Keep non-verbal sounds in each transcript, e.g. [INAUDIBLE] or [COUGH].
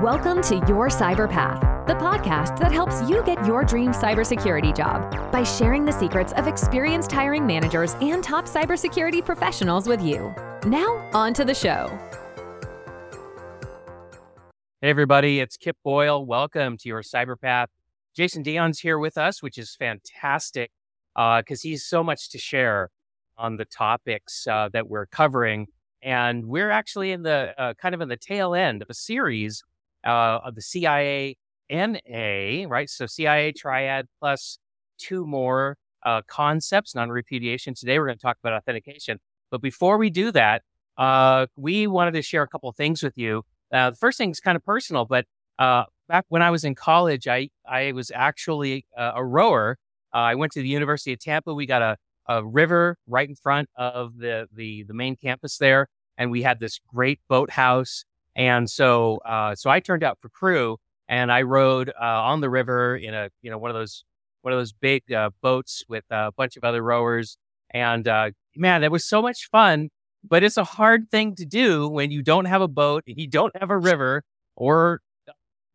Welcome to Your Cyber Path, the podcast that helps you get your dream cybersecurity job by sharing the secrets of experienced hiring managers and top cybersecurity professionals with you. Now, on to the show. Hey, everybody, it's Kip Boyle. Welcome to Your Cyber Path. Jason Dion's here with us, which is fantastic because uh, he's so much to share on the topics uh, that we're covering. And we're actually in the uh, kind of in the tail end of a series uh, of the CIA NA, right? So CIA triad plus two more uh, concepts, non repudiation. Today we're going to talk about authentication. But before we do that, uh, we wanted to share a couple things with you. Uh, the first thing is kind of personal, but uh, back when I was in college, I, I was actually uh, a rower. Uh, I went to the University of Tampa. We got a, a river right in front of the, the, the main campus there. And we had this great boathouse and so, uh, so I turned out for crew, and I rode uh, on the river in a you know one of those one of those big uh, boats with a bunch of other rowers. And uh, man, that was so much fun. But it's a hard thing to do when you don't have a boat, and you don't have a river or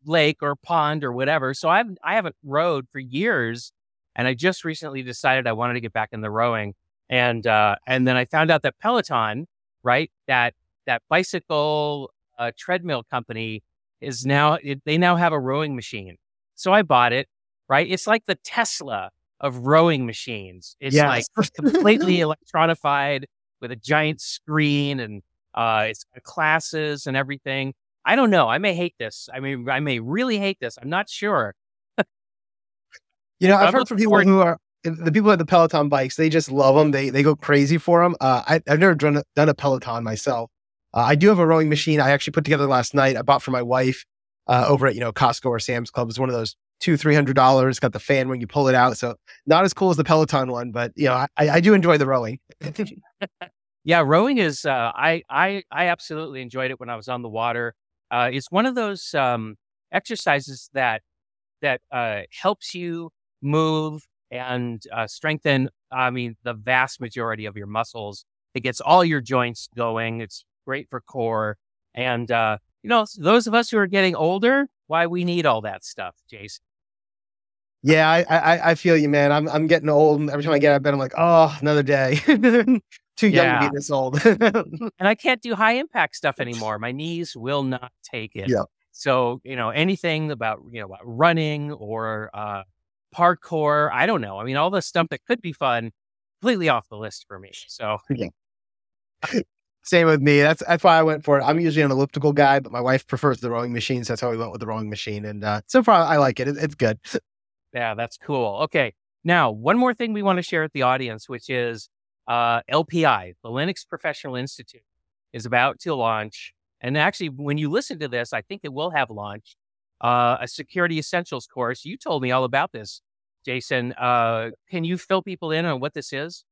lake or pond or whatever. So I've I haven't rowed for years, and I just recently decided I wanted to get back in the rowing. And uh, and then I found out that Peloton, right, that that bicycle uh, treadmill company is now it, they now have a rowing machine. So I bought it. Right, it's like the Tesla of rowing machines. It's yes. like completely [LAUGHS] electronified with a giant screen and uh, it's classes and everything. I don't know. I may hate this. I mean, I may really hate this. I'm not sure. you know, I've heard from people who are the people at the Peloton bikes. They just love them. They they go crazy for them. Uh, I, have never done a, done a Peloton myself, uh, I do have a rowing machine I actually put together last night. I bought for my wife uh, over at you know Costco or Sam's Club. It's one of those two three hundred dollars. Got the fan when you pull it out, so not as cool as the Peloton one, but you know I, I do enjoy the rowing. [LAUGHS] yeah, rowing is uh, I I I absolutely enjoyed it when I was on the water. Uh, it's one of those um, exercises that that uh, helps you move and uh, strengthen. I mean, the vast majority of your muscles. It gets all your joints going. It's great for core. And, uh, you know, those of us who are getting older, why we need all that stuff, Jason. Yeah, I, I, I feel you, man. I'm I'm getting old, and every time I get out of bed, I'm like, oh, another day. [LAUGHS] Too young yeah. to be this old. [LAUGHS] and I can't do high impact stuff anymore. My knees will not take it. Yeah. So you know anything about you know about running or uh, parkour, I don't know. I mean, all the stuff that could be fun, completely off the list for me. So yeah. Same with me. That's that's why I went for it. I'm usually an elliptical guy, but my wife prefers the rowing machines. So that's how we went with the rowing machine. And uh, so far, I like it. it. It's good. Yeah, that's cool. Okay. Now, one more thing we want to share with the audience, which is uh, LPI, the Linux Professional Institute, is about to launch. And actually, when you listen to this, I think it will have launched uh, a Security Essentials course. You told me all about this, Jason. Uh, can you fill people in on what this is?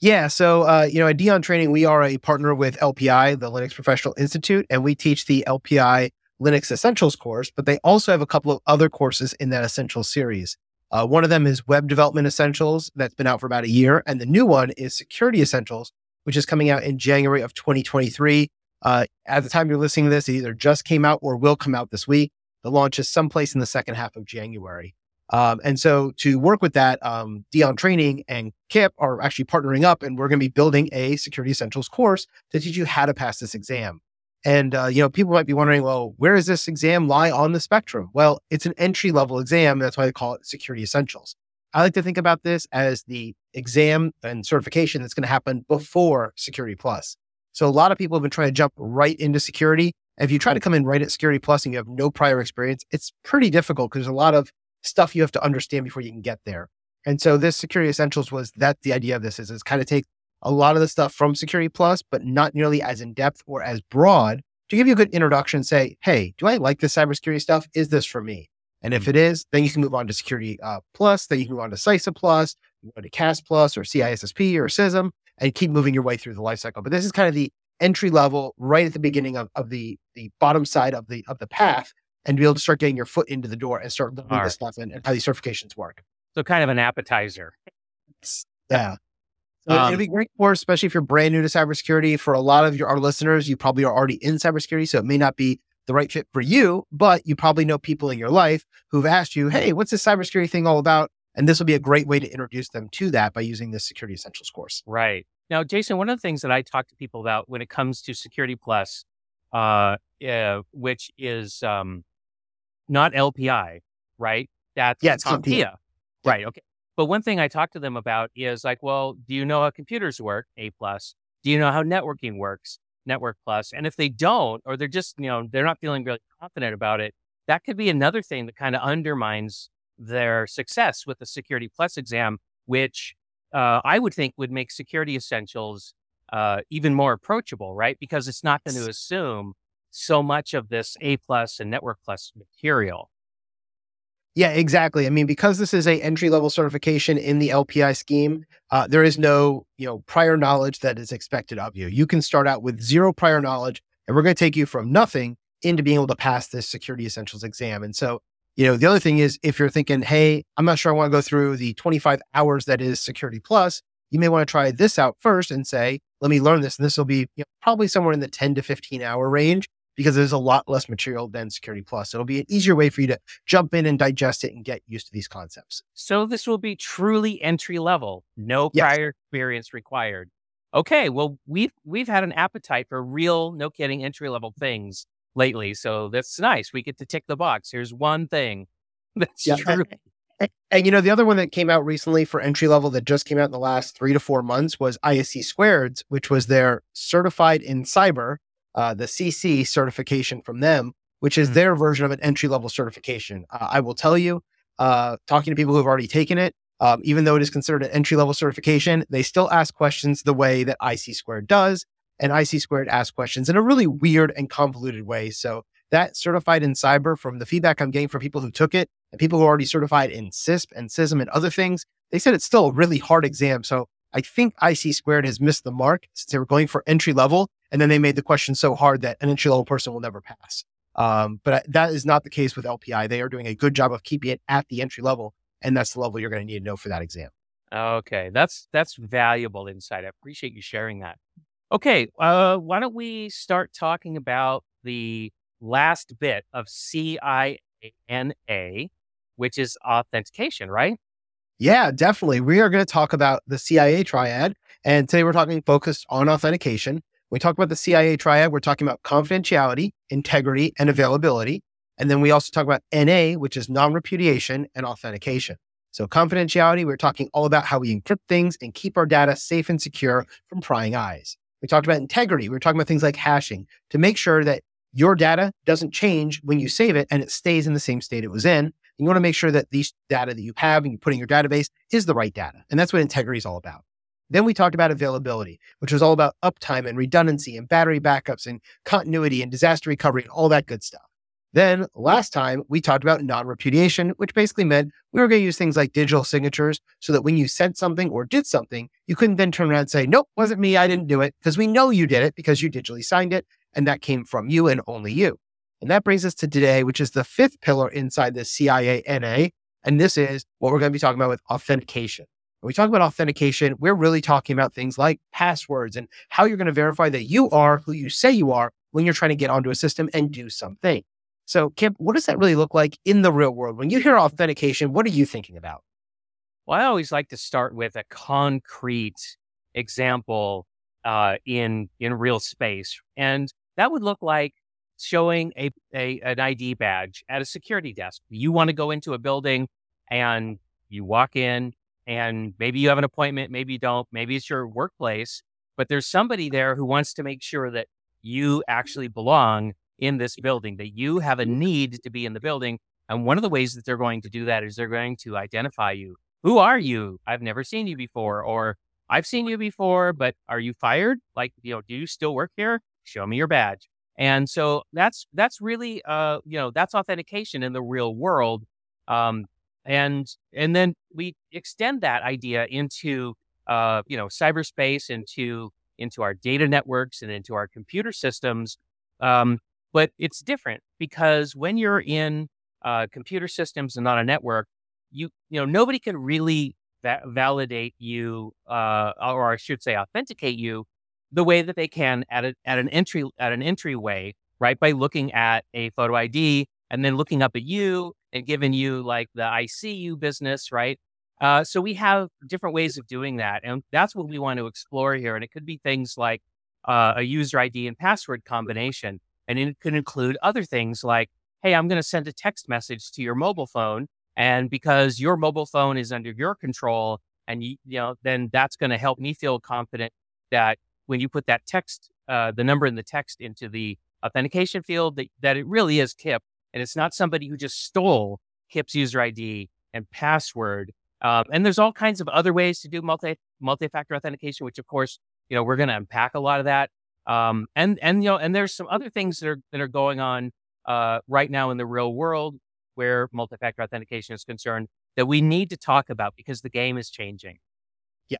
Yeah. So, uh, you know, at Dion Training, we are a partner with LPI, the Linux Professional Institute, and we teach the LPI Linux Essentials course, but they also have a couple of other courses in that Essential series. Uh, one of them is Web Development Essentials, that's been out for about a year. And the new one is Security Essentials, which is coming out in January of 2023. Uh, at the time you're listening to this, it either just came out or will come out this week. The launch is someplace in the second half of January. Um, and so to work with that, um, Dion Training and KIP are actually partnering up, and we're going to be building a Security Essentials course to teach you how to pass this exam. And uh, you know, people might be wondering, well, where does this exam lie on the spectrum? Well, it's an entry level exam. That's why they call it Security Essentials. I like to think about this as the exam and certification that's going to happen before Security Plus. So a lot of people have been trying to jump right into security. If you try to come in right at Security Plus and you have no prior experience, it's pretty difficult because there's a lot of stuff you have to understand before you can get there. And so this security essentials was that the idea of this is is kind of take a lot of the stuff from security plus, but not nearly as in depth or as broad to give you a good introduction. Say, hey, do I like this cybersecurity stuff? Is this for me? And if mm. it is, then you can move on to security uh, plus. Then you can move on to CySA plus, you go to CAS plus or CISSP or CISM, and keep moving your way through the lifecycle. But this is kind of the entry level, right at the beginning of, of the the bottom side of the of the path and be able to start getting your foot into the door and start learning right. this stuff and, and, how these certifications work. So kind of an appetizer. Yeah. So um, it'd be great for, especially if you're brand new to cybersecurity. For a lot of your our listeners, you probably are already in cybersecurity, so it may not be the right fit for you, but you probably know people in your life who've asked you, Hey, what's this cybersecurity thing all about? And this will be a great way to introduce them to that by using this security essentials course. Right. Now, Jason, one of the things that I talk to people about when it comes to Security Plus, uh, uh which is um, not LPI, right? That's yeah, it's CompTIA. Right. Okay. But one thing I talk to them about is like, well, do you know how computers work? A plus. Do you know how networking works? Network plus. And if they don't, or they're just, you know, they're not feeling really confident about it, that could be another thing that kind of undermines their success with the Security Plus exam, which uh, I would think would make Security Essentials uh, even more approachable, right? Because it's not going to assume so much of this A plus and Network plus material. Yeah, exactly. I mean, because this is a entry level certification in the LPI scheme, uh, there is no you know prior knowledge that is expected of you. You can start out with zero prior knowledge, and we're going to take you from nothing into being able to pass this Security Essentials exam. And so, you know, the other thing is if you're thinking, hey, I'm not sure I want to go through the 25 hours that is Security Plus, you may want to try this out first and say, let me learn this, and this will be you know, probably somewhere in the 10 to 15 hour range because there's a lot less material than Security Plus. It'll be an easier way for you to jump in and digest it and get used to these concepts. So this will be truly entry level, no prior yes. experience required. Okay, well we've we've had an appetite for real, no kidding, entry level things lately, so that's nice. We get to tick the box. Here's one thing [LAUGHS] that's yeah. true. And, and, you know, the other one that came out recently for entry level that just came out in the last three to four months was ISC Squared, which was their certified in cyber uh, the CC certification from them, which is mm-hmm. their version of an entry level certification. Uh, I will tell you, uh, talking to people who have already taken it, um, even though it is considered an entry level certification, they still ask questions the way that ISC squared does. And ISC squared asks questions in a really weird and convoluted way. So that certified in cyber from the feedback I'm getting from people who took it and people who are already certified in CISSP and CISM and other things, they said it's still a really hard exam. So I think ISC squared has missed the mark since they were going for entry level and then they made the question so hard that an entry level person will never pass. Um, but that is not the case with LPI. They are doing a good job of keeping it at the entry level, and that's the level you're going to need to know for that exam. Okay, that's that's valuable insight. I appreciate you sharing that. Okay, uh, why don't we start talking about the last bit of CINA, which is authentication, right? Yeah, definitely. We are going to talk about the CIA triad, and today we're talking focused on authentication. We talk about the CIA triad. We're talking about confidentiality, integrity, and availability. And then we also talk about NA, which is non repudiation and authentication. So, confidentiality, we're talking all about how we encrypt things and keep our data safe and secure from prying eyes. We talked about integrity. We are talking about things like hashing to make sure that your data doesn't change when you save it and it stays in the same state it was in. You want to make sure that these data that you have and you put in your database is the right data. And that's what integrity is all about. Then we talked about availability, which was all about uptime and redundancy and battery backups and continuity and disaster recovery and all that good stuff. Then last time we talked about non repudiation, which basically meant we were going to use things like digital signatures so that when you sent something or did something, you couldn't then turn around and say, nope, wasn't me. I didn't do it because we know you did it because you digitally signed it and that came from you and only you. And that brings us to today, which is the fifth pillar inside the CIA NA. And this is what we're going to be talking about with authentication. When we talk about authentication, we're really talking about things like passwords and how you're going to verify that you are who you say you are when you're trying to get onto a system and do something. So, Kip, what does that really look like in the real world? When you hear authentication, what are you thinking about? Well, I always like to start with a concrete example uh, in in real space, and that would look like showing a, a an ID badge at a security desk. You want to go into a building, and you walk in, and maybe you have an appointment, maybe you don't, maybe it's your workplace, but there's somebody there who wants to make sure that you actually belong in this building, that you have a need to be in the building. And one of the ways that they're going to do that is they're going to identify you. Who are you? I've never seen you before. Or I've seen you before, but are you fired? Like, you know, do you still work here? Show me your badge. And so that's that's really uh, you know, that's authentication in the real world. Um, and and then we extend that idea into uh, you know cyberspace into into our data networks and into our computer systems um, but it's different because when you're in uh, computer systems and on a network you you know nobody can really va- validate you uh, or i should say authenticate you the way that they can at, a, at an entry at an entryway right? By looking at a photo ID and then looking up at you and given you like the ICU business, right? Uh, so we have different ways of doing that. And that's what we want to explore here. And it could be things like uh, a user ID and password combination. And it could include other things like, hey, I'm going to send a text message to your mobile phone. And because your mobile phone is under your control, and you, you know, then that's going to help me feel confident that when you put that text, uh, the number in the text into the authentication field, that, that it really is Kip. And it's not somebody who just stole Kip's user ID and password. Um, and there's all kinds of other ways to do multi multi-factor authentication, which of course, you know, we're going to unpack a lot of that. Um, and and you know, and there's some other things that are that are going on uh, right now in the real world where multi-factor authentication is concerned that we need to talk about because the game is changing. Yeah.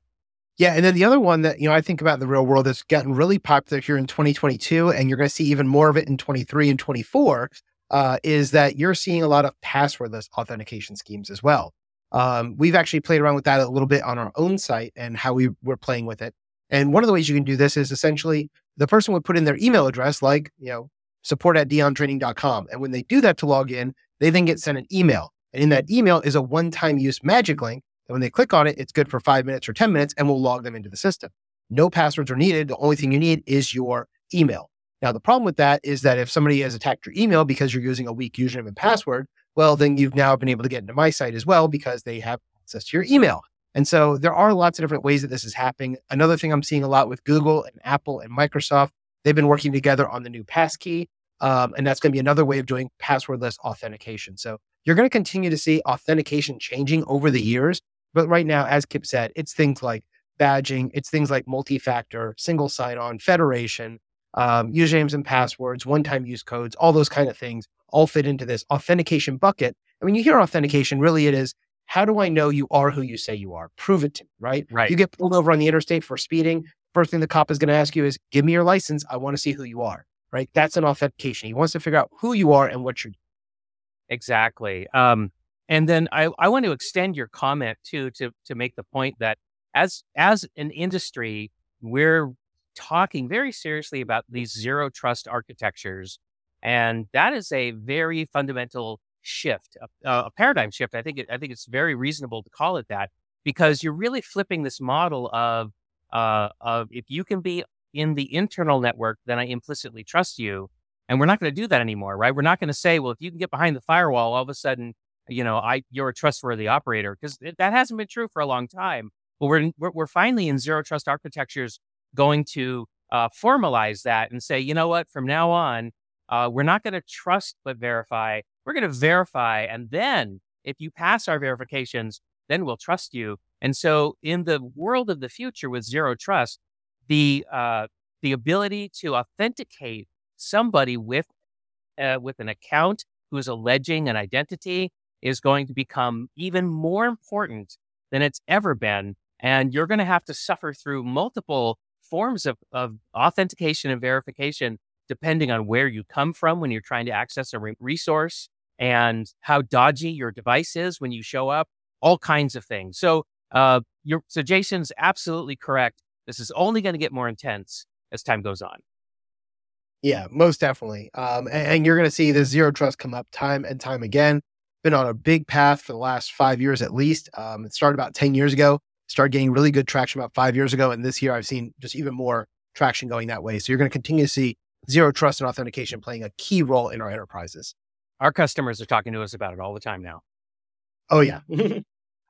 Yeah. And then the other one that, you know, I think about in the real world that's gotten really popular here in 2022, and you're going to see even more of it in 23 and 24, uh, is that you're seeing a lot of passwordless authentication schemes as well. Um, we've actually played around with that a little bit on our own site and how we were playing with it. And one of the ways you can do this is essentially the person would put in their email address, like, you know, support at diontraining.com. And when they do that to log in, they then get sent an email. And in that email is a one time use magic link. And when they click on it, it's good for five minutes or 10 minutes and will log them into the system. No passwords are needed. The only thing you need is your email. Now, the problem with that is that if somebody has attacked your email because you're using a weak username and password, well, then you've now been able to get into my site as well because they have access to your email. And so there are lots of different ways that this is happening. Another thing I'm seeing a lot with Google and Apple and Microsoft, they've been working together on the new passkey. Um, and that's going to be another way of doing passwordless authentication. So you're going to continue to see authentication changing over the years. But right now, as Kip said, it's things like badging, it's things like multi factor, single sign on, federation, um, usernames and passwords, one time use codes, all those kind of things all fit into this authentication bucket. And when you hear authentication, really it is how do I know you are who you say you are? Prove it to me, right? Right. You get pulled over on the interstate for speeding. First thing the cop is going to ask you is, give me your license. I want to see who you are, right? That's an authentication. He wants to figure out who you are and what you're doing. Exactly. Um, and then I, I want to extend your comment too to to make the point that as as an industry, we're talking very seriously about these zero trust architectures, and that is a very fundamental shift, a, a paradigm shift. I think it, I think it's very reasonable to call it that because you're really flipping this model of uh, of if you can be in the internal network, then I implicitly trust you. And we're not going to do that anymore, right? We're not going to say, well, if you can get behind the firewall, all of a sudden, you know, I you're a trustworthy operator because that hasn't been true for a long time. But we're we're, we're finally in zero trust architectures going to uh, formalize that and say, you know what, from now on, uh, we're not going to trust but verify. We're going to verify, and then if you pass our verifications, then we'll trust you. And so, in the world of the future with zero trust, the uh, the ability to authenticate somebody with uh, with an account who is alleging an identity is going to become even more important than it's ever been. And you're going to have to suffer through multiple forms of, of authentication and verification, depending on where you come from when you're trying to access a re- resource and how dodgy your device is when you show up, all kinds of things. So, uh, so Jason's absolutely correct. This is only going to get more intense as time goes on. Yeah, most definitely. Um, and, and, you're going to see the zero trust come up time and time again. Been on a big path for the last five years at least. Um, it started about 10 years ago, started getting really good traction about five years ago. And this year I've seen just even more traction going that way. So you're going to continue to see zero trust and authentication playing a key role in our enterprises. Our customers are talking to us about it all the time now. Oh, yeah. [LAUGHS]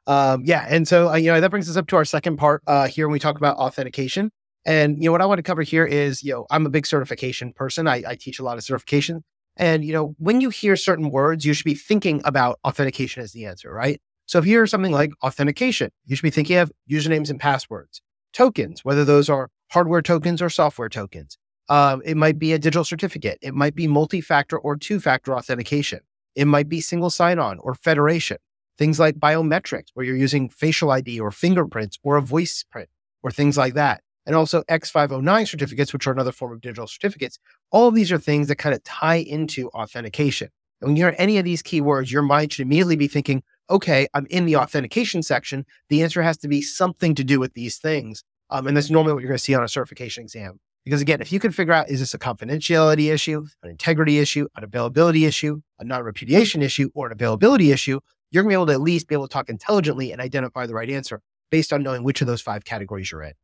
um, yeah. And so, uh, you know, that brings us up to our second part uh, here when we talk about authentication. And you know what I want to cover here is, you know, I'm a big certification person. I, I teach a lot of certification. And you know, when you hear certain words, you should be thinking about authentication as the answer, right? So if you hear something like authentication, you should be thinking of usernames and passwords, tokens, whether those are hardware tokens or software tokens. Um, it might be a digital certificate. It might be multi-factor or two-factor authentication. It might be single sign-on or federation. Things like biometrics, where you're using facial ID or fingerprints or a voice print or things like that and also X509 certificates, which are another form of digital certificates. All of these are things that kind of tie into authentication. And when you hear any of these keywords, your mind should immediately be thinking, okay, I'm in the authentication section. The answer has to be something to do with these things. Um, and that's normally what you're going to see on a certification exam. Because again, if you can figure out is this a confidentiality issue, an integrity issue, an availability issue, a non repudiation issue, or an availability issue, you're going to be able to at least be able to talk intelligently and identify the right answer based on knowing which of those five categories you're in.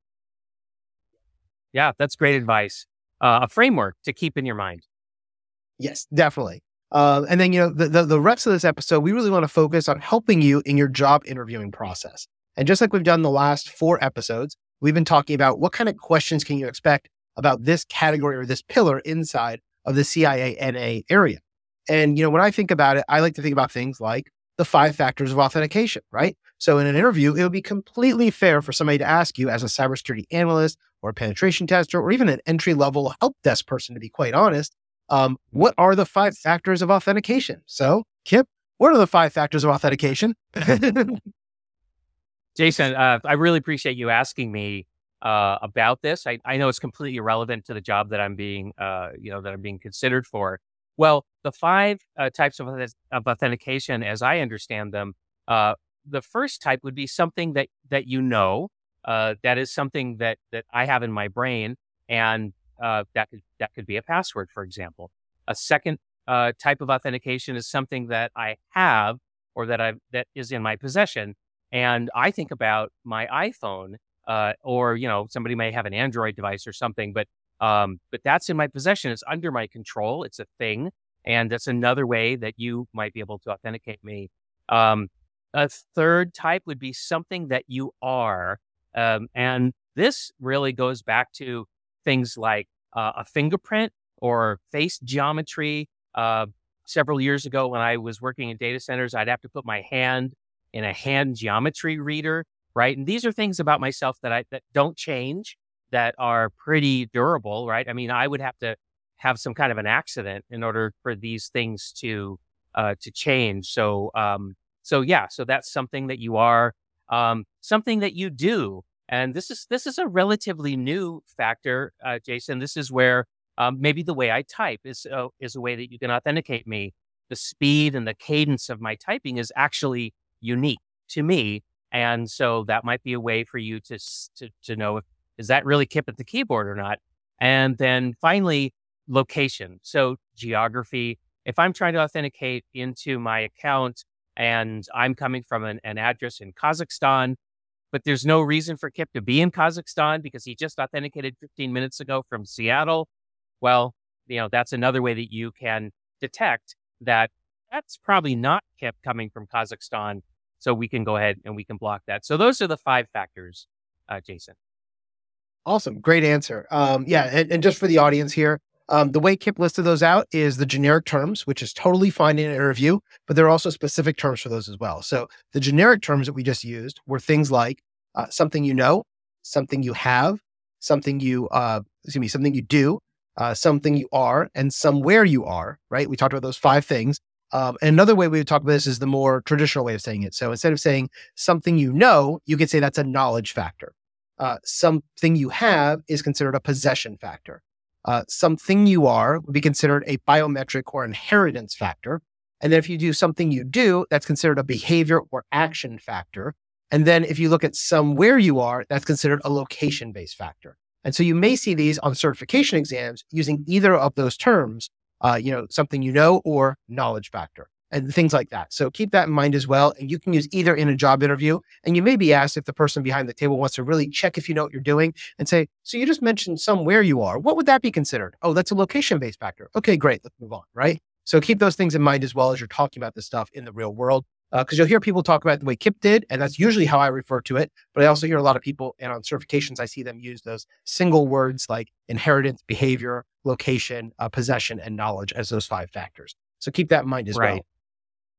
Yeah, that's great advice. Uh, a framework to keep in your mind. Yes, definitely. Uh, and then, you know, the, the, the rest of this episode, we really want to focus on helping you in your job interviewing process. And just like we've done the last four episodes, we've been talking about what kind of questions can you expect about this category or this pillar inside of the CIA NA area. And, you know, when I think about it, I like to think about things like the five factors of authentication, right? So in an interview, it would be completely fair for somebody to ask you as a cybersecurity analyst or a penetration tester or even an entry level help desk person, to be quite honest, um, what are the five factors of authentication? So, Kip, what are the five factors of authentication? [LAUGHS] Jason, uh, I really appreciate you asking me uh, about this. I, I know it's completely irrelevant to the job that I'm being, uh, you know, that I'm being considered for. Well, the five uh, types of, of, authentication, as I understand them, uh, the first type would be something that that you know, uh, that is something that that I have in my brain, and uh, that could that could be a password, for example. A second uh, type of authentication is something that I have or that I that is in my possession, and I think about my iPhone, uh, or you know, somebody may have an Android device or something, but um, but that's in my possession. It's under my control. It's a thing, and that's another way that you might be able to authenticate me. Um, a third type would be something that you are, um, and this really goes back to things like uh, a fingerprint or face geometry. Uh, several years ago, when I was working in data centers, I'd have to put my hand in a hand geometry reader, right? And these are things about myself that I that don't change, that are pretty durable, right? I mean, I would have to have some kind of an accident in order for these things to uh, to change. So, um, so yeah, so that's something that you are, um, something that you do. And this is this is a relatively new factor, uh, Jason. This is where um, maybe the way I type is uh, is a way that you can authenticate me. The speed and the cadence of my typing is actually unique to me, and so that might be a way for you to to, to know if is that really Kip at the keyboard or not. And then finally, location. So geography. If I'm trying to authenticate into my account and I'm coming from an, an address in Kazakhstan, but there's no reason for Kip to be in Kazakhstan because he just authenticated 15 minutes ago from Seattle. Well, you know, that's another way that you can detect that that's probably not Kip coming from Kazakhstan. So we can go ahead and we can block that. So those are the five factors, uh, Jason. Awesome. Great answer. Um, yeah. And, and, just for the audience here, um, the way Kip listed those out is the generic terms, which is totally fine in an interview, but there are also specific terms for those as well. So the generic terms that we just used were things like uh, something you know, something you have, something you, uh, excuse me, something you do, uh, something you are, and somewhere you are, right? We talked about those five things. Um, and another way we would talk about this is the more traditional way of saying it. So instead of saying something you know, you could say that's a knowledge factor. Uh, something you have is considered a possession factor. Uh, something you are would be considered a biometric or inheritance factor. And then if you do something you do, that's considered a behavior or action factor. And then if you look at somewhere you are, that's considered a location based factor. And so you may see these on certification exams using either of those terms, uh, you know, something you know or knowledge factor and things like that. So keep that in mind as well. And you can use either in a job interview. And you may be asked if the person behind the table wants to really check if you know what you're doing and say, So you just mentioned somewhere you are. What would that be considered? Oh, that's a location based factor. Okay, great. Let's move on. Right. So keep those things in mind as well as you're talking about this stuff in the real world. Because uh, you'll hear people talk about the way Kip did, and that's usually how I refer to it. But I also hear a lot of people, and on certifications, I see them use those single words like inheritance, behavior, location, uh, possession, and knowledge as those five factors. So keep that in mind as right.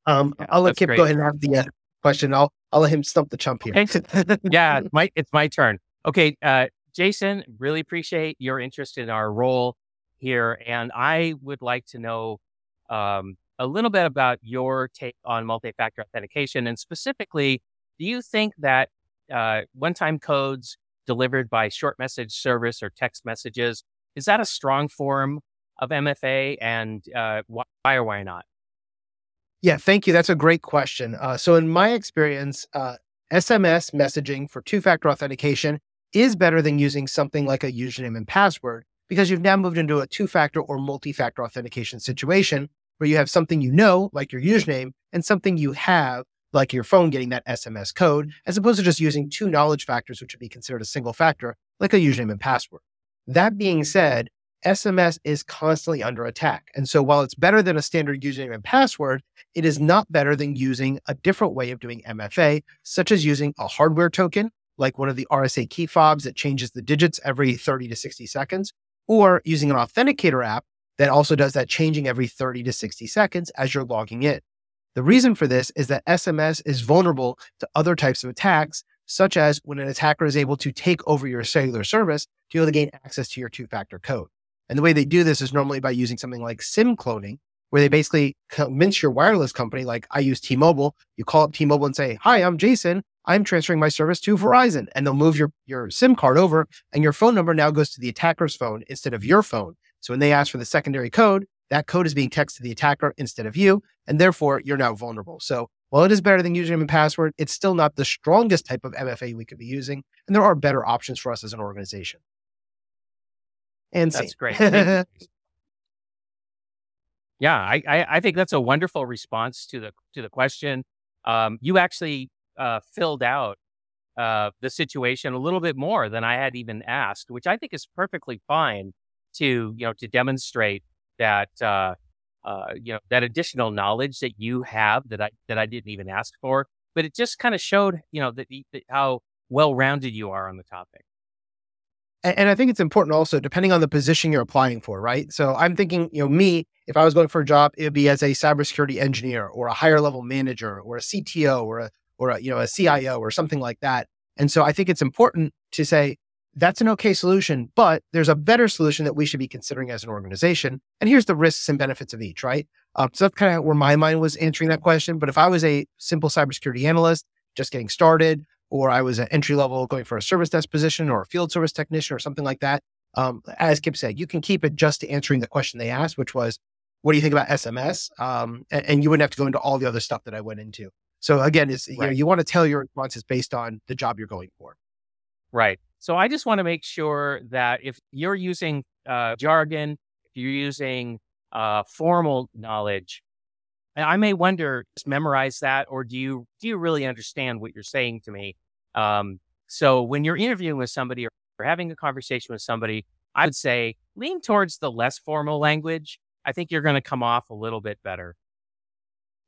well. Um, I'll let Kip great. go ahead and have the uh, question. I'll I'll let him stump the chump here. Okay. [LAUGHS] yeah, it's my it's my turn. Okay, uh, Jason, really appreciate your interest in our role here, and I would like to know um, a little bit about your take on multi-factor authentication, and specifically, do you think that uh, one-time codes delivered by short message service or text messages is that a strong form of MFA, and uh, why or why not? Yeah, thank you. That's a great question. Uh, so, in my experience, uh, SMS messaging for two factor authentication is better than using something like a username and password because you've now moved into a two factor or multi factor authentication situation where you have something you know, like your mm-hmm. username, and something you have, like your phone getting that SMS code, as opposed to just using two knowledge factors, which would be considered a single factor, like a username and password. That being said, SMS is constantly under attack. And so while it's better than a standard username and password, it is not better than using a different way of doing MFA, such as using a hardware token, like one of the RSA key fobs that changes the digits every 30 to 60 seconds, or using an authenticator app that also does that changing every 30 to 60 seconds as you're logging in. The reason for this is that SMS is vulnerable to other types of attacks, such as when an attacker is able to take over your cellular service to be able to gain access to your two factor code. And the way they do this is normally by using something like SIM cloning, where they basically convince your wireless company, like I use T Mobile, you call up T Mobile and say, Hi, I'm Jason. I'm transferring my service to Verizon. And they'll move your, your SIM card over, and your phone number now goes to the attacker's phone instead of your phone. So when they ask for the secondary code, that code is being texted to the attacker instead of you, and therefore you're now vulnerable. So while it is better than username and password, it's still not the strongest type of MFA we could be using, and there are better options for us as an organization. And that's great. [LAUGHS] yeah, I, I, I think that's a wonderful response to the to the question. Um, you actually uh, filled out uh, the situation a little bit more than I had even asked, which I think is perfectly fine to you know to demonstrate that uh, uh, you know that additional knowledge that you have that I that I didn't even ask for. But it just kind of showed you know that, that how well rounded you are on the topic. And, and I think it's important also, depending on the position you're applying for, right? So I'm thinking, you know, me, if I was going for a job, it would be as a cybersecurity engineer or a higher level manager or a CTO or a or a, you know a CIO or something like that. And so I think it's important to say, that's an okay solution, but there's a better solution that we should be considering as an organization. And here's the risks and benefits of each, right? Um, so that's kind of where my mind was answering that question. But if I was a simple cybersecurity analyst just getting started, or I was an entry level going for a service desk position or a field service technician or something like that, um, as Kip said, you can keep it just to answering the question they asked, which was, what do you think about SMS? Um, and, and, you wouldn't have to go into all the other stuff that I went into. So again, it's, right. you, know, you want to tell your responses based on the job you're going for. Right. So I just want to make sure that if you're using uh, jargon, if you're using uh, formal knowledge, I may wonder, just memorize that, or do you do you really understand what you're saying to me? Um, so when you're interviewing with somebody or, having a conversation with somebody, I would say lean towards the less formal language. I think you're going to come off a little bit better.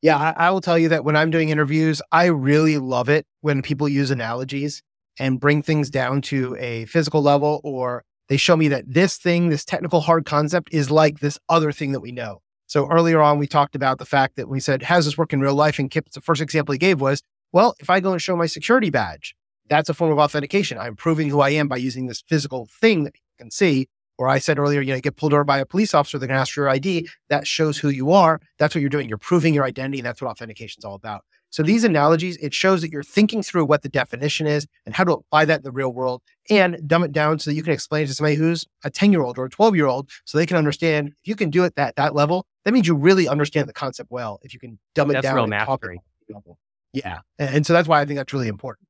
Yeah, I, I, will tell you that when I'm doing interviews, I really love it when people use analogies and bring things down to a physical level or they show me that this thing, this technical hard concept is like this other thing that we know. So earlier on, we talked about the fact that we said, how does this work in real life? And Kip, the first example he gave was, well, if I go and show my security badge, that's a form of authentication. I'm proving who I am by using this physical thing that you can see. Or I said earlier, you know, you get pulled over by a police officer, they're going to ask for your ID. That shows who you are. That's what you're doing. You're proving your identity. And that's what authentication is all about. So these analogies, it shows that you're thinking through what the definition is and how to apply that in the real world and dumb it down so that you can explain it to somebody who's a 10 year old or a 12 year old so they can understand. If you can do it at that level, that means you really understand the concept well. If you can dumb it that's down. Real mastery. Yeah. And, so that's why I think that's really important.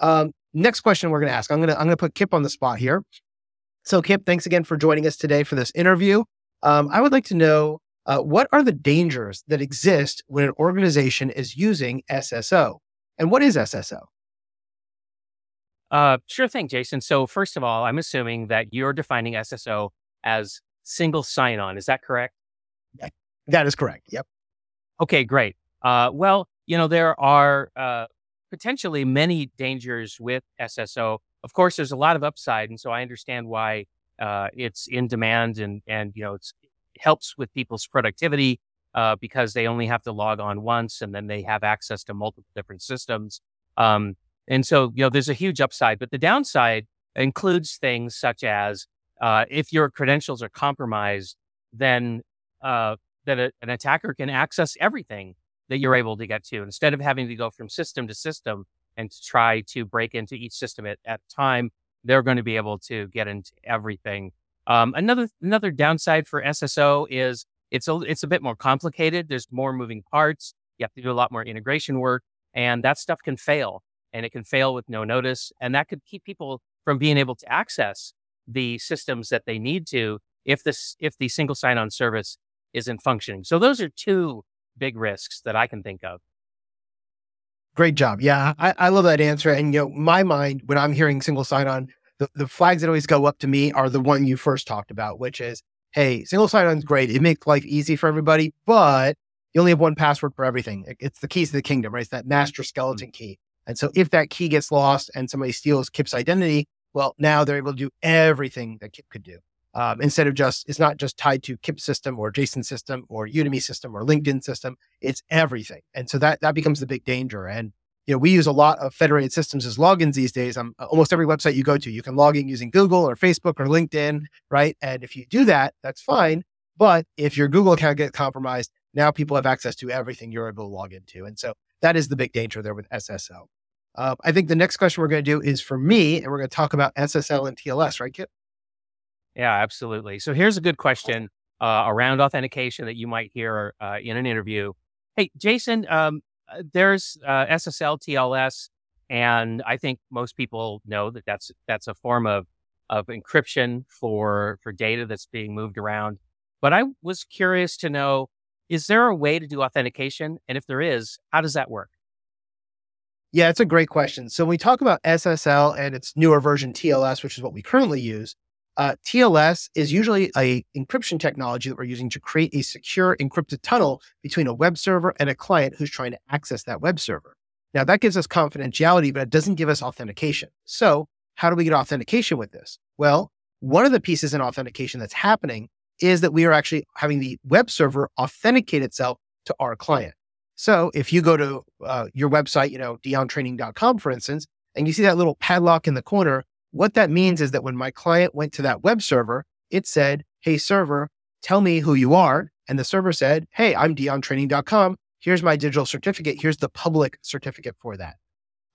Um, next question we're going to ask. I'm going to, I'm going to put Kip on the spot here. So Kip, thanks again for joining us today for this interview. Um, I would like to know uh, what are the dangers that exist when an organization is using SSO? And what is SSO? Uh, sure thing, Jason. So, first of all, I'm assuming that you're defining SSO as single sign on. Is that correct? That is correct. Yep. Okay, great. Uh, well, you know, there are uh, potentially many dangers with SSO. Of course, there's a lot of upside. And so I understand why uh, it's in demand and, and, you know, it's helps with people's productivity uh, because they only have to log on once and then they have access to multiple different systems. Um, and so, you know, there's a huge upside, but the downside includes things such as uh, if your credentials are compromised, then uh, that a, an attacker can access everything that you're able to get to instead of having to go from system to system and to try to break into each system at, at a time. They're going to be able to get into everything um, another another downside for SSO is it's a it's a bit more complicated. There's more moving parts. You have to do a lot more integration work, and that stuff can fail, and it can fail with no notice, and that could keep people from being able to access the systems that they need to if this if the single sign-on service isn't functioning. So those are two big risks that I can think of. Great job. Yeah, I, I love that answer. And you know, my mind when I'm hearing single sign-on, the, the flags that always go up to me are the one you first talked about, which is, hey, single sign-on is great. It makes life easy for everybody, but you only have one password for everything. It's the keys to the kingdom, right? It's that master mm-hmm. skeleton key. And so if that key gets lost and somebody steals Kip's identity, well, now they're able to do everything that Kip could do. Um, instead of just, it's not just tied to Kip system or Jason system or Udemy system or LinkedIn system. It's everything. And so that, that becomes the big danger. And, you know, we use a lot of federated systems as logins these days. Um, almost every website you go to, you can log in using Google or Facebook or LinkedIn, right? And if you do that, that's fine. But if your Google account gets compromised, now people have access to everything you're able to log into. And so that is the big danger there with SSL. Uh, I think the next question we're going to do is for me, and we're going to talk about SSL and TLS, right, Kip? Yeah, absolutely. So here's a good question uh, around authentication that you might hear uh, in an interview. Hey, Jason, um, uh, there's uh, SSL, TLS, and I think most people know that that's that's a form of of encryption for for data that's being moved around. But I was curious to know: is there a way to do authentication? And if there is, how does that work? Yeah, it's a great question. So when we talk about SSL and its newer version TLS, which is what we currently use, uh, TLS is usually a encryption technology that we're using to create a secure encrypted tunnel between a web server and a client who's trying to access that web server. Now that gives us confidentiality, but it doesn't give us authentication. So how do we get authentication with this? Well, one of the pieces in authentication that's happening is that we are actually having the web server authenticate itself to our client. So if you go to uh, your website, you know, diontraining.com, for instance, and you see that little padlock in the corner, what that means is that when my client went to that web server, it said, Hey, server, tell me who you are. And the server said, Hey, I'm diontraining.com. Here's my digital certificate. Here's the public certificate for that.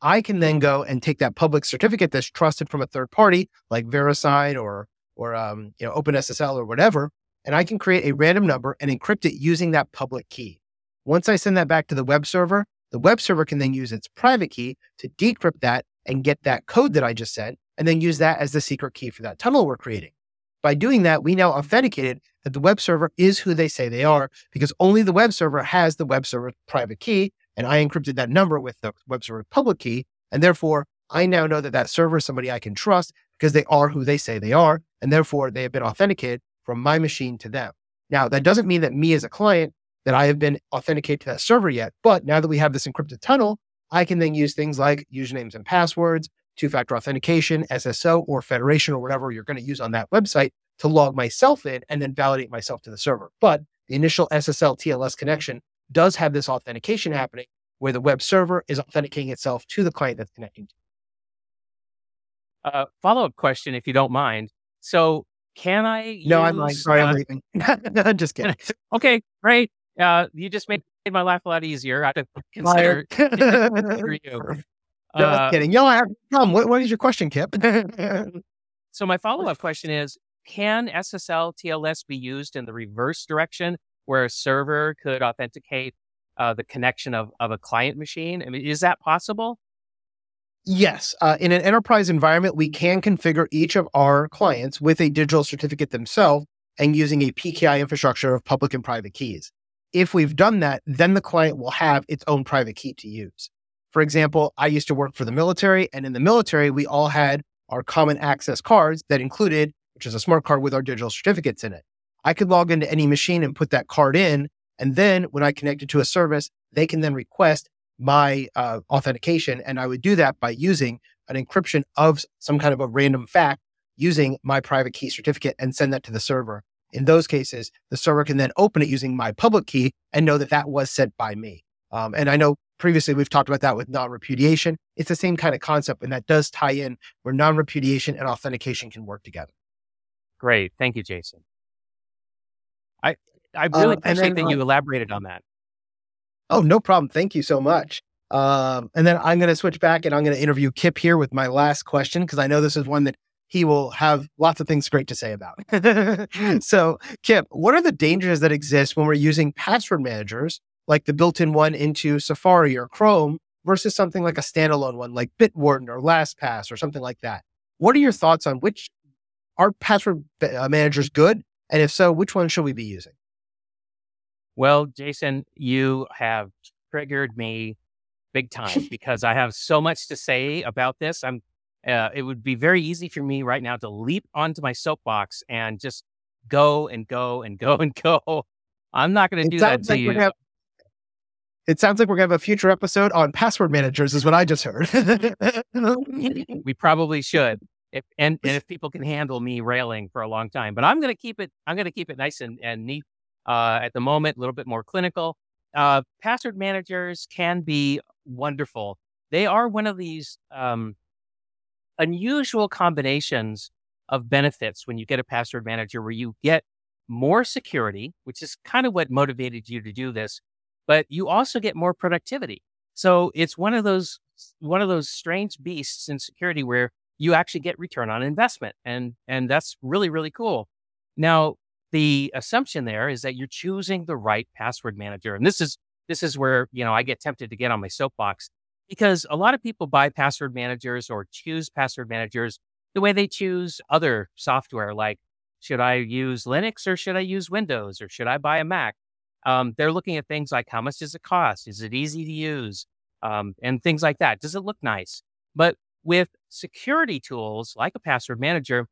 I can then go and take that public certificate that's trusted from a third party like VeriSign or, or um, you know, OpenSSL or whatever, and I can create a random number and encrypt it using that public key. Once I send that back to the web server, the web server can then use its private key to decrypt that and get that code that I just sent, and then use that as the secret key for that tunnel we're creating. By doing that, we now authenticated that the web server is who they say they are because only the web server has the web server private key. And I encrypted that number with the web server public key. And therefore, I now know that that server is somebody I can trust because they are who they say they are. And therefore, they have been authenticated from my machine to them. Now, that doesn't mean that me as a client that I have been authenticated to that server yet. But now that we have this encrypted tunnel, I can then use things like usernames and passwords, two factor authentication, SSO, or federation, or whatever you're going to use on that website to log myself in and then validate myself to the server. But the initial SSL TLS connection does have this authentication happening where the web server is authenticating itself to the client that's connecting to. Uh, follow up question, if you don't mind. So, can I? No, use, I'm like, sorry, uh, I'm leaving. [LAUGHS] I'm just kidding. [LAUGHS] okay, great. Uh, you just made my life a lot easier. I have to [LAUGHS] consider you. Just uh, kidding. Y'all have come. What, what is your question, Kip? [LAUGHS] so my follow-up question is, can SSL TLS be used in the reverse direction where a server could authenticate uh, the connection of, of a client machine? I mean, is that possible? Yes. Uh, in an enterprise environment, we can configure each of our clients with a digital certificate themselves and using a PKI infrastructure of public and private keys. If we've done that, then the client will have its own private key to use. For example, I used to work for the military, and in the military, we all had our common access cards that included, which is a smart card with our digital certificates in it. I could log into any machine and put that card in. And then when I connected to a service, they can then request my uh, authentication. And I would do that by using an encryption of some kind of a random fact using my private key certificate and send that to the server. In those cases, the server can then open it using my public key and know that that was sent by me. Um, and I know previously we've talked about that with non repudiation. It's the same kind of concept, and that does tie in where non repudiation and authentication can work together. Great. Thank you, Jason. I, I really uh, appreciate then, that you elaborated on that. Oh, no problem. Thank you so much. Um, and then I'm going to switch back and I'm going to interview Kip here with my last question because I know this is one that he will have lots of things great to say about. [LAUGHS] so, Kip, what are the dangers that exist when we're using password managers, like the built in one into Safari or Chrome, versus something like a standalone one like Bitwarden or LastPass or something like that? What are your thoughts on which are password uh, managers good? And if so, which one should we be using? Well, Jason, you have triggered me big time [LAUGHS] because I have so much to say about this. I'm. Uh, it would be very easy for me right now to leap onto my soapbox and just go and go and go and go. I'm not going to do that to like you. Have, it sounds like we're going to have a future episode on password managers, is what I just heard. [LAUGHS] we probably should. If, and, and [LAUGHS] if people can handle me railing for a long time, but I'm going to keep it, I'm going to keep it nice and, and neat uh, at the moment, a little bit more clinical. Uh, password managers can be wonderful. They are one of these um, unusual combinations of benefits when you get a password manager where you get more security, which is kind of what motivated you to do this, but you also get more productivity. So it's one of those one of those strange beasts in security where you actually get return on investment and and that's really really cool. Now, the assumption there is that you're choosing the right password manager. And this is this is where, you know, I get tempted to get on my soapbox because a lot of people buy password managers or choose password managers the way they choose other software like should I use Linux or should I use Windows or should I buy a Mac? Um, they're looking at things like how much does it cost? Is it easy to use? Um, and things like that. Does it look nice? But with security tools like a password manager,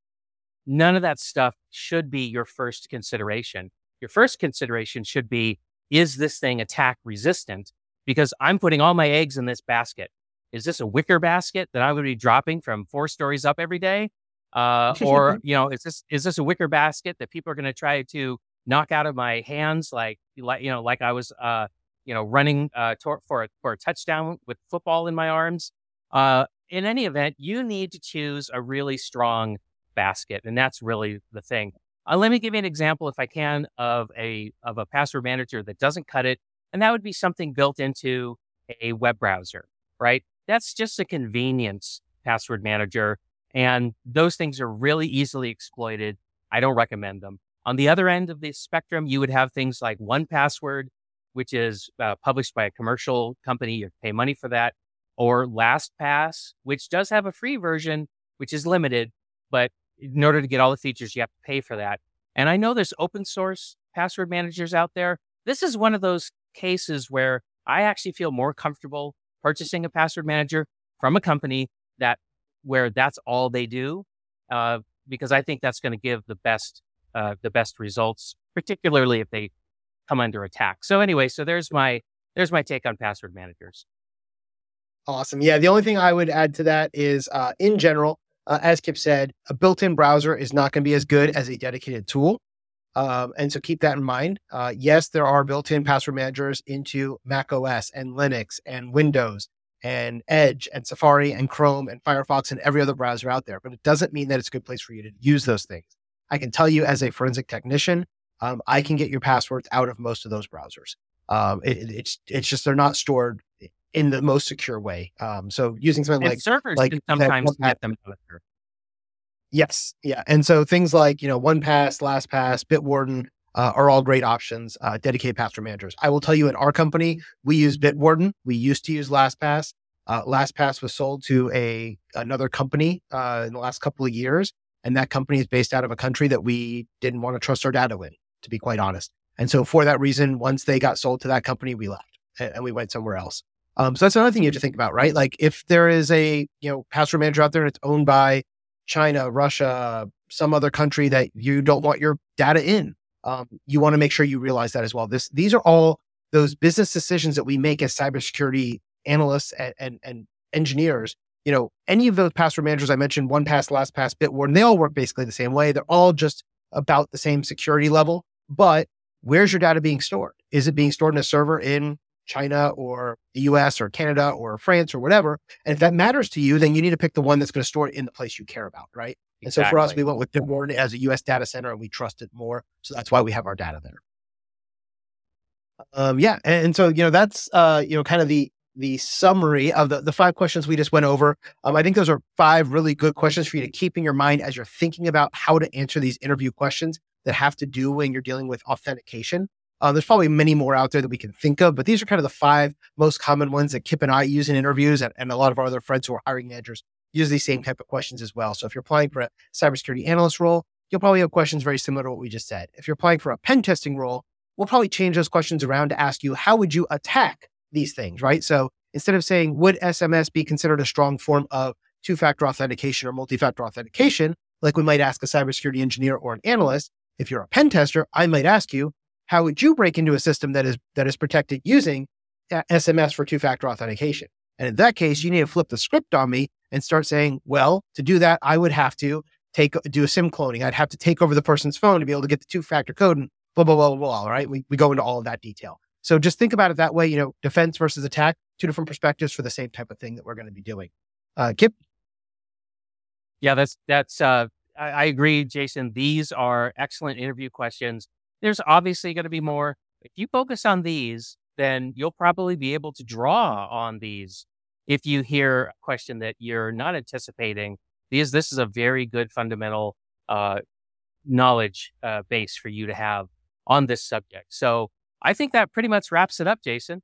none of that stuff should be your first consideration. Your first consideration should be is this thing attack resistant? Because I'm putting all my eggs in this basket. Is this a wicker basket that I'm going to be dropping from four stories up every day? Uh, [LAUGHS] or you know, is this is this a wicker basket that people are going to try to knock out of my hands, like like you know, like I was uh, you know running uh, to- for a, for a touchdown with football in my arms? Uh, in any event, you need to choose a really strong basket, and that's really the thing. Uh, let me give you an example, if I can, of a of a password manager that doesn't cut it, and that would be something built into a web browser, right? That's just a convenience password manager, and those things are really easily exploited. I don't recommend them. On the other end of the spectrum, you would have things like 1Password, which is uh, published by a commercial company. You pay money for that, or LastPass, which does have a free version, which is limited, but in order to get all the features, you have to pay for that. And I know there's open source password managers out there. This is one of those cases where I actually feel more comfortable purchasing a password manager from a company that where that's all they do, uh, because I think that's going to give the best uh, the best results, particularly if they come under attack. So anyway, so there's my there's my take on password managers. Awesome. Yeah, the only thing I would add to that is, uh, in general, uh, as Kip said, a built-in browser is not going to be as good as a dedicated tool. Um, and so keep that in mind. Uh, yes, there are built-in password managers into Mac OS and Linux and Windows and Edge and Safari and Chrome and Firefox and every other browser out there, but it doesn't mean that it's a good place for you to use those things. I can tell you as a forensic technician, um, I can get your passwords out of most of those browsers. Um, it, it's it's just they're not stored in the most secure way. Um, so using something and like servers like sometimes get them out there. Yes, yeah, and so things like you know OnePass, LastPass, Bitwarden uh, are all great options. Uh, dedicated password managers. I will tell you, in our company, we use Bitwarden. We used to use LastPass. Uh, LastPass was sold to a another company uh, in the last couple of years, and that company is based out of a country that we didn't want to trust our data in, to be quite honest. And so, for that reason, once they got sold to that company, we left and, we went somewhere else. Um, so that's another thing you have to think about, right? Like if there is a you know password manager out there and it's owned by China, Russia, some other country that you don't want your data in, um, you want to make sure you realize that as well. This these are all those business decisions that we make as cybersecurity analysts and, and, and engineers. You know, any of those password managers I mentioned, one pass, OnePass, LastPass, Bitwarden, they all work basically the same way. They're all just about the same security level. But where's your data being stored? Is it being stored in a server in China or the US or Canada or France or whatever. And if that matters to you, then you need to pick the one that's going to store it in the place you care about, right? Exactly. And so for us, we went with Bitwarden as a US data center and we trust it more. So that's why we have our data there. Um, yeah. And, and, so, you know, that's, uh, you know, kind of the, the summary of the, the five questions we just went over. Um, I think those are five really good questions for you to keep in your mind as you're thinking about how to answer these interview questions that have to do when you're dealing with authentication. Uh, there's probably many more out there that we can think of, but these are kind of the five most common ones that Kip and I use in interviews and, and a lot of our other friends who are hiring managers use these same type of questions as well. So if you're applying for a cybersecurity analyst role, you'll probably have questions very similar to what we just said. If you're applying for a pen testing role, we'll probably change those questions around to ask you, how would you attack these things, right? So instead of saying, would SMS be considered a strong form of two factor authentication or multi factor authentication, like we might ask a cybersecurity engineer or an analyst, if you're a pen tester, I might ask you, how would you break into a system that is that is protected using uh, SMS for two factor authentication? And in that case, you need to flip the script on me and start saying, well, to do that, I would have to take do a SIM cloning. I'd have to take over the person's phone to be able to get the two factor code and blah, blah, blah, blah, blah. All right. We, we go into all of that detail. So just think about it that way, you know, defense versus attack, two different perspectives for the same type of thing that we're going to be doing. Uh, Kip? Yeah, that's, that's, uh, I, I agree, Jason. These are excellent interview questions. There's obviously going to be more. If you focus on these, then you'll probably be able to draw on these if you hear a question that you're not anticipating, because this is a very good fundamental uh, knowledge uh, base for you to have on this subject. So I think that pretty much wraps it up, Jason.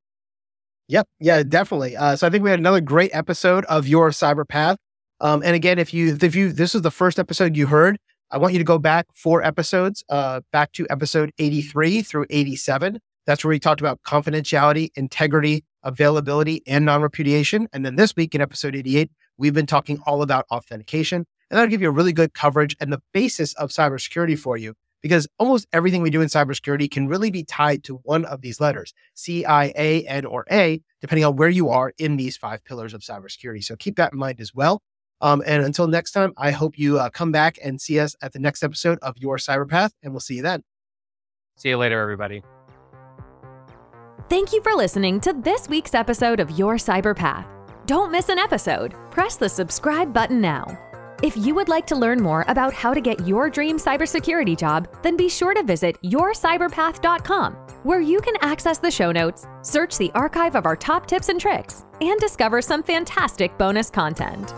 Yep. Yeah, definitely. Uh, so I think we had another great episode of your cyber path. Um, and again, if you if you this is the first episode you heard, I want you to go back four episodes, uh, back to episode 83 through 87. That's where we talked about confidentiality, integrity, availability, and non repudiation. And then this week in episode 88, we've been talking all about authentication. And that'll give you a really good coverage and the basis of cybersecurity for you because almost everything we do in cybersecurity can really be tied to one of these letters, C, I, A, N, or A, depending on where you are in these five pillars of cybersecurity. So keep that in mind as well. Um, and until next time, I hope you uh, come back and see us at the next episode of Your Cyberpath, and we'll see you then. See you later, everybody. Thank you for listening to this week's episode of Your Cyberpath. Don't miss an episode. Press the subscribe button now. If you would like to learn more about how to get your dream cybersecurity job, then be sure to visit yourcyberpath.com, where you can access the show notes, search the archive of our top tips and tricks, and discover some fantastic bonus content.